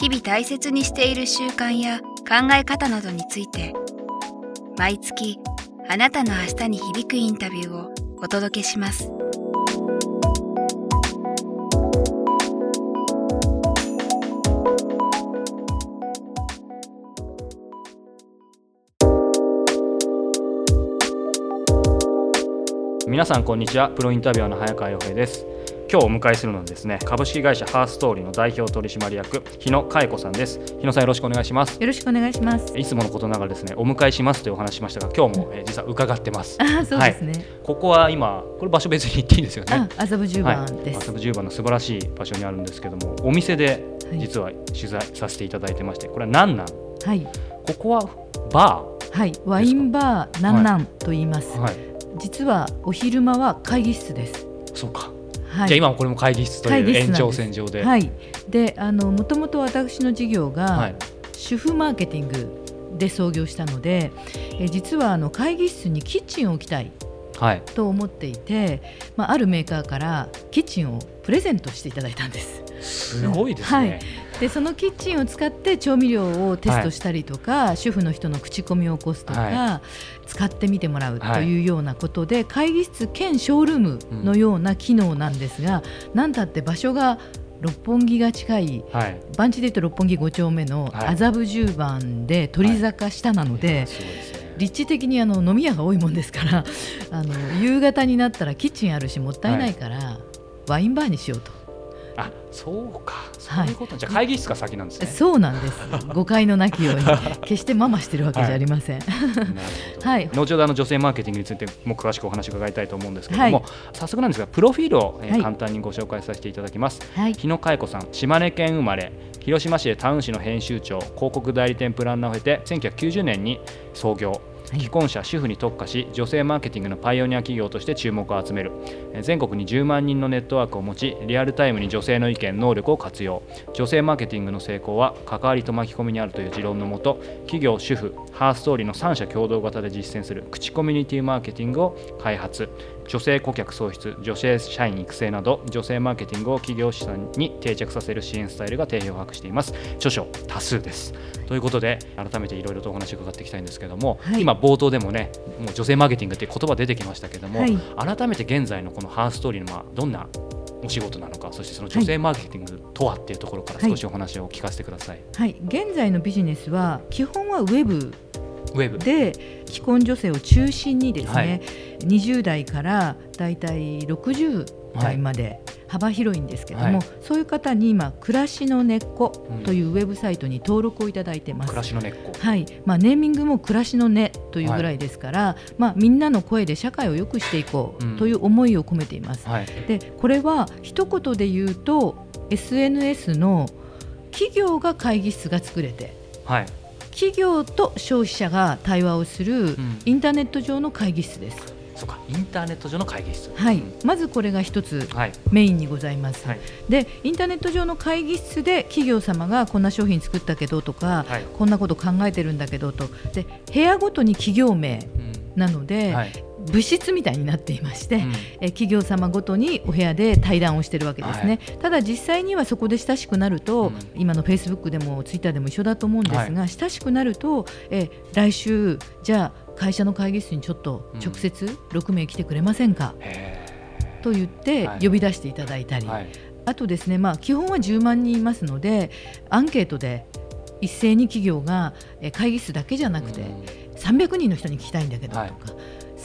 日々大切にしている習慣や考え方などについて毎月あなたの明日に響くインタビューをお届けします。皆さんこんにちはプロインタビュアーの早川洋平です今日お迎えするのはですね株式会社ハーストーリーの代表取締役日野佳恵子さんです。日野さんよろしくお願いします。よろしくお願いします。いつものことながらですねお迎えしますというお話しましたが今日も、えー、実は伺ってます。あそうですね、はい、ここは今これ場所別に行っていいですよね。麻布十番です、麻布十番の素晴らしい場所にあるんですけどもお店で実は取材させていただいてましてこれは何なん？はい。ここはバー？はい。ワインバーなん？なんと言います、はい、実はお昼間は会議室です。そうかはい、じゃあ今もこれも会議室という延長線上で。はい、であのもともと私の事業が、主婦マーケティングで創業したのでえ実はあの会議室にキッチンを置きたい。と思っていて、まあ、あるメーカーからキッチンをプレゼントしていただいたんです。すごいですね、はいでそのキッチンを使って調味料をテストしたりとか、はい、主婦の人の口コミを起こすとか、はい、使ってみてもらうとい。うようなことで、はい、会議室兼ショールームのような機能なんですが、うん、なんたって場所が六本木が近い、はい、番地でいうと六本木5丁目の麻布十番で鳥坂下なので。立地的にあの飲み屋が多いもんですからあの夕方になったらキッチンあるしもったいないから、ワインバーにしようとあそうか。そういうこと、はい、じゃ会議室が先なんですね。そうなんです。誤解のなきように決してママしてるわけじゃありません、はい、後ほどあの女性マーケティングについても詳しくお話を伺いたいと思うんですけれども、はい、早速なんですがプロフィールを、えー、簡単にご紹介させていただきます、はい、日野佳恵子さん島根県生まれ広島市でタウン市の編集長広告代理店プランナーを経て1990年に創業既婚者主婦に特化し女性マーケティングのパイオニア企業として注目を集める。全国に10万人のネットワークを持ちリアルタイムに女性の意見能力を活用。女性マーケティングの成功は関わりと巻き込みにあるという持論のもと企業主婦ハーストーリーの3社共同型で実践する口コミュニティマーケティングを開発。女性顧客創出女性社員育成など女性マーケティングを企業資産に定着させる支援スタイルが定評を博しています。著書多数です。ということで改めていろいろとお話を伺っていきたいんですけども、はい、今冒頭でもねもう女性マーケティングっていう言葉出てきましたけども、はい、改めて現在のこのハーストーリーのまあどんなお仕事なのかそしてその女性マーケティングとはっていうところから少しお話を聞かせてください、はい、はい、現在のビジネスは基本はウェブで既婚女性を中心にですね、はい、20代からだいたい60代まで幅広いんですけども、はい、そういう方に今暮らしの根っこというウェブサイトに登録をいただいてます。暮らしの根っこ。はい。まあ、ネーミングも暮らしの根というぐらいですから、はい、まあ、みんなの声で社会を良くしていこうという思いを込めています。はい、でこれは一言で言うと SNS の企業が会議室が作れて、はい、企業と消費者が対話をするインターネット上の会議室です。そうかインターネット上の会議室。はい、まずこれが一つメインにございます、はい、でインターネット上の会議室で企業様がこんな商品作ったけどとか、はい、こんなこと考えてるんだけどと。で部屋ごとに企業名なので、うんはい、物質みたいになっていまして、うん、え企業様ごとにお部屋で対談をしているわけですね、はい、ただ実際にはそこで親しくなると、うん、今のフェイスブックでもツイッターでも一緒だと思うんですが、はい、親しくなるとえ来週じゃあ会社の会議室にちょっと直接6名来てくれませんか、うん、と言って呼び出していただいたり、はい、あとですね、まあ、基本は10万人いますのでアンケートで一斉に企業が会議室だけじゃなくて、300人の人に聞きたいんだけどとか、はい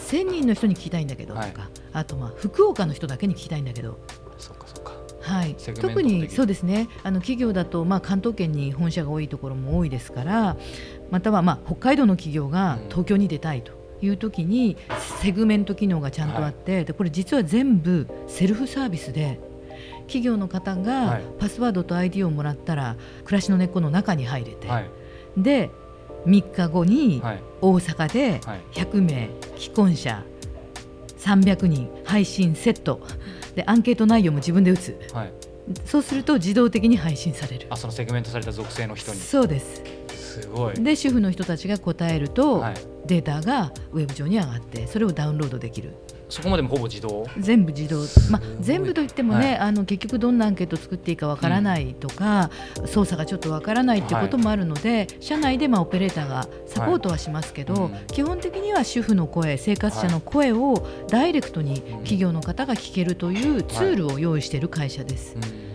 1000人の人に聞きたいんだけどとか、はい、あとまあ福岡の人だけに聞きたいんだけど。そうかそうか。はい、特にそうですね。あの企業だと、まあ、関東圏に本社が多いところも多いですからまたは、まあ、北海道の企業が東京に出たいという時に、セグメント機能がちゃんとあって、はい、でこれ実は全部セルフサービスで企業の方がパスワードと ID をもらったら暮らしの根っこの中に入れて、はい、で3日後に大阪で100名既婚者300人配信セット。でアンケート内容も自分で打つ、はい、そうすると自動的に配信される。あそのセグメントされた属性の人に。そうです。すごい。で主婦の人たちが答えると、はい、データがウェブ上に上がってそれをダウンロードできるそこまでもほぼ自動？全部自動、まあ、全部といってもね、はい、あの結局どんなアンケートを作っていいかわからないとか、うん、操作がちょっとわからないっていうこともあるので、はい、社内でまあオペレーターがサポートはしますけど、はいうん、基本的には主婦の声生活者の声をダイレクトに企業の方が聞けるというツールを用意している会社です。うん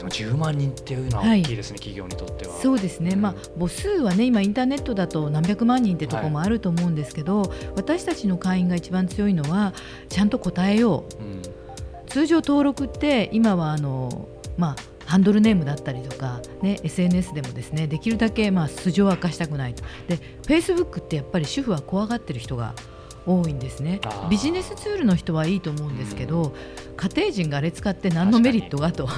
でも10万人っていうのは大きいですね、はい、企業にとっては。そうですね、うん、まあ、母数はね今インターネットだと何百万人ってとこもあると思うんですけど、はい、私たちの会員が一番強いのはちゃんと答えよう、うん、通常登録って今はあの、まあ、ハンドルネームだったりとか、ね、SNS でもですねできるだけまあ素性を明かしたくないと。でフェイスブックってやっぱり主婦は怖がってる人が多いんですね。ビジネスツールの人はいいと思うんですけど、家庭人があれ使って何のメリットがと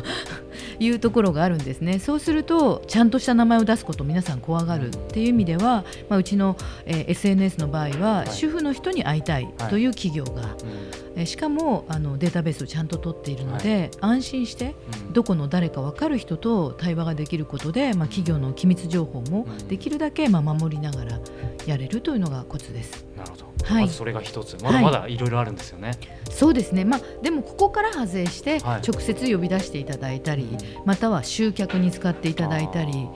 いうところがあるんですね。そうするとちゃんとした名前を出すこと皆さん怖がるっていう意味では、まあ、うちの、えー、SNS の場合は、主婦の人に会いたいという企業が、えしかもあのデータベースをちゃんと取っているので、安心してどこの誰か分かる人と対話ができることで、まあ、企業の機密情報もできるだけまあ守りながらやれるというのがコツです。なるほどはい、まずそれが一つ、まだまだいろいろあるんですよね。はい、そうですね、まあ、でもここから派生して直接呼び出していただいたり、はい、または集客に使っていただいたり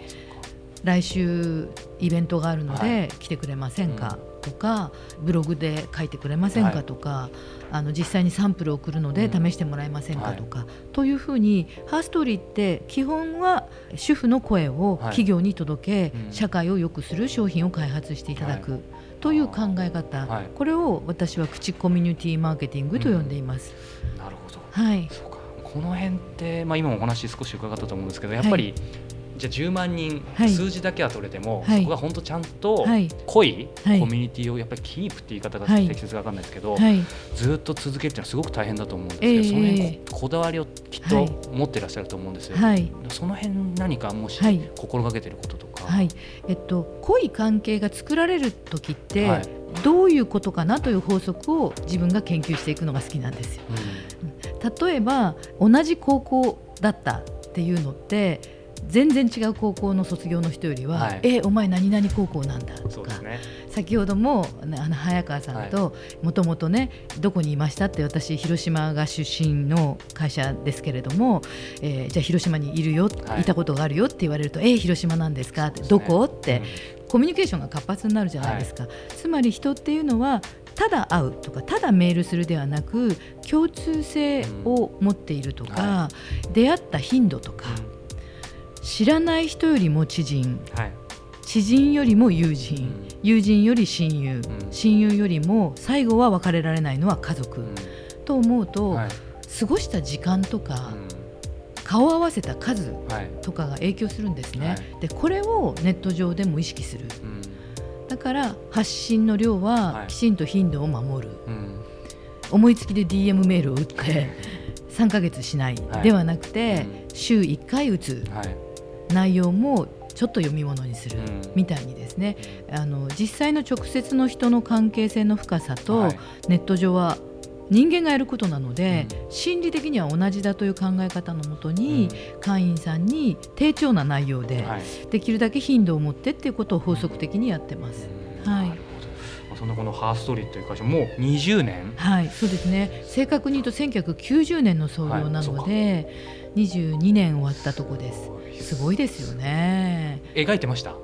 来週イベントがあるので来てくれませんか、とかブログで書いてくれませんかとか、あの実際にサンプルを送るので試してもらえませんかとか、というふうにハーストーリーって基本は主婦の声を企業に届け、社会を良くする商品を開発していただく。という考え方、はい、これを私は口コミュニティマーケティングと呼んでいます。うん、なるほど、はい、この辺って、まあ、今もお話少し伺ったと思うんですけどやっぱり、じゃあ10万人、はい、数字だけは取れても、はい、そこが本当ちゃんと濃いコミュニティをやっぱりキープって言い方が適切か分かんないですけど、ずっと続けるっていうのはすごく大変だと思うんですけど、えー、その辺ここだわりをきっと持ってらっしゃると思うんですよ、その辺何かもし心がけてることとか、はい。えっと、濃い関係が作られる時って、どういうことかなという法則を自分が研究していくのが好きなんですよ。うん、例えば同じ高校だったっていうのって全然違う高校の卒業の人よりは、はい、えお前何々高校なんだとか、ね、先ほどもあの早川さんともともとねどこにいましたって私広島が出身の会社ですけれども、えー、じゃあ広島にいるよ、はい、いたことがあるよって言われるとえ広島なんですか？って、ね、どこ？って、うん、コミュニケーションが活発になるじゃないですか、はい、つまり人っていうのはただ会うとかただメールするではなく共通性を持っているとか、うんはい、出会った頻度とか、うん。知らない人よりも知人、はい、知人よりも友人、うん、友人より親友、うん、親友よりも最後は別れられないのは家族、うん、と思うと、はい、過ごした時間とか、顔を合わせた数とかが影響するんですね、はい、でこれをネット上でも意識する、だから発信の量はきちんと頻度を守る、思いつきで DM メールを打って3ヶ月しない、ではなくて、週1回打つ、内容もちょっと読み物にするみたいにですね、うん、あの実際の直接の人の関係性の深さと、ネット上は人間がやることなので、うん、心理的には同じだという考え方のもとに、うん、会員さんに低調な内容で、はい、できるだけ頻度を持ってっていうことを法則的にやってます。はい。そんなこのハーストリーという会社もう20年。はい。そうですね。正確に言うと1990年の創業なので、はい、22年終わったとこですすごいですよね。描いてました？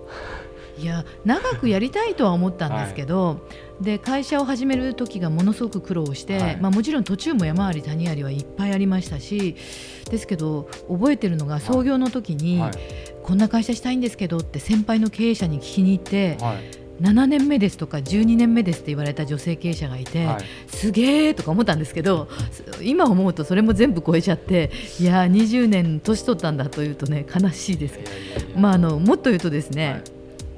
いや長くやりたいとは思ったんですけど、はい、で会社を始める時がものすごく苦労して、はい、まあ、もちろん途中も山あり谷ありはいっぱいありましたしですけど覚えてるのが創業の時に、はい、こんな会社したいんですけどって先輩の経営者に聞きに行って、7年目ですとか12年目ですって言われた女性経営者がいて、はい、すげえとか思ったんですけど今思うとそれも全部超えちゃっていや20年年取ったんだというとね悲しいです。まあ、あのもっと言うとですね、はい、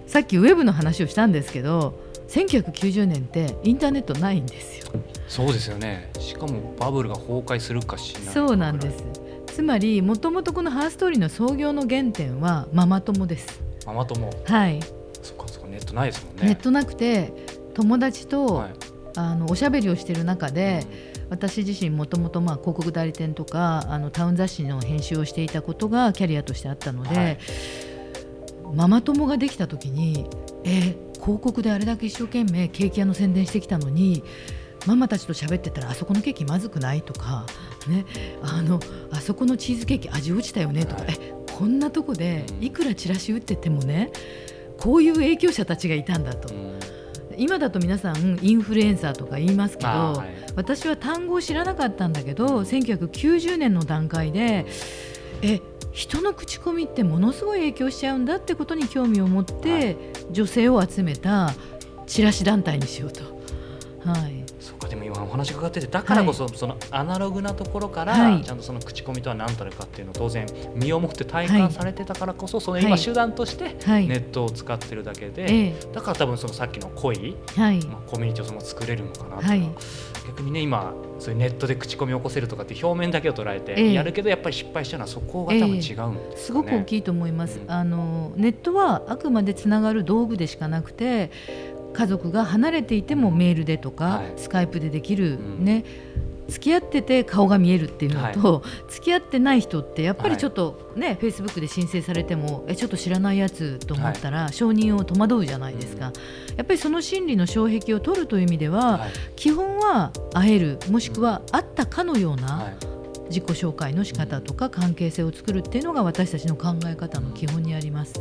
さっきウェブの話をしたんですけど1990年ってインターネットないんですよ。そうですよね。しかもバブルが崩壊するかしないそうなんです。つまりもともとこのハーストーリーの創業の原点はママ友です。ママ友。はいトないですもんね。ネットなくて友達と、はい、あのおしゃべりをしている中で、うん、私自身もともと広告代理店とかあのタウン雑誌の編集をしていたことがキャリアとしてあったので、はい、ママ友ができた時にえ広告であれだけ一生懸命ケーキ屋の宣伝してきたのにママたちと喋ってたらあそこのケーキまずくないとか、ね、あのあそこのチーズケーキ味落ちたよねとか、はい、えこんなとこでいくらチラシ打っててもねこういう影響者たちがいたんだと。今だと皆さんインフルエンサーとか言いますけど、はい、私は単語を知らなかったんだけど1990年の段階でえ人の口コミってものすごい影響しちゃうんだってことに興味を持って、はい、女性を集めたチラシ団体にしようと。はい、話伺っててだからこそそのアナログなところからちゃんとその口コミとは何たるかっていうのを当然身をもって体感されてたからこそその今手段としてネットを使ってるだけでだから多分そのさっきの濃い。まあコミュニティをその作れるのかなと。逆にね今そういうネットで口コミを起こせるとかって表面だけを捉えてやるけどやっぱり失敗しちゃうのはそこが多分違うんですかね。すごく大きいと思います。あのネットはあくまでつながる道具でしかなくて家族が離れていてもメールでとか、はい、スカイプでできる、ね、付き合ってて顔が見えるっていうのと、はい、付き合ってない人ってやっぱりちょっとね、フェイスブックで申請されてもえちょっと知らないやつと思ったら、承認を戸惑うじゃないですか、やっぱりその心理の障壁を取るという意味では、はい、基本は会えるもしくは会ったかのような、自己紹介の仕方とか関係性を作るっていうのが私たちの考え方の基本にあります。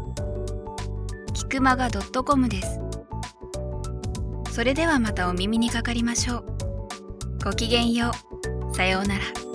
くまが .com です。それではまたお耳にかかりましょう。ごきげんよう。さようなら。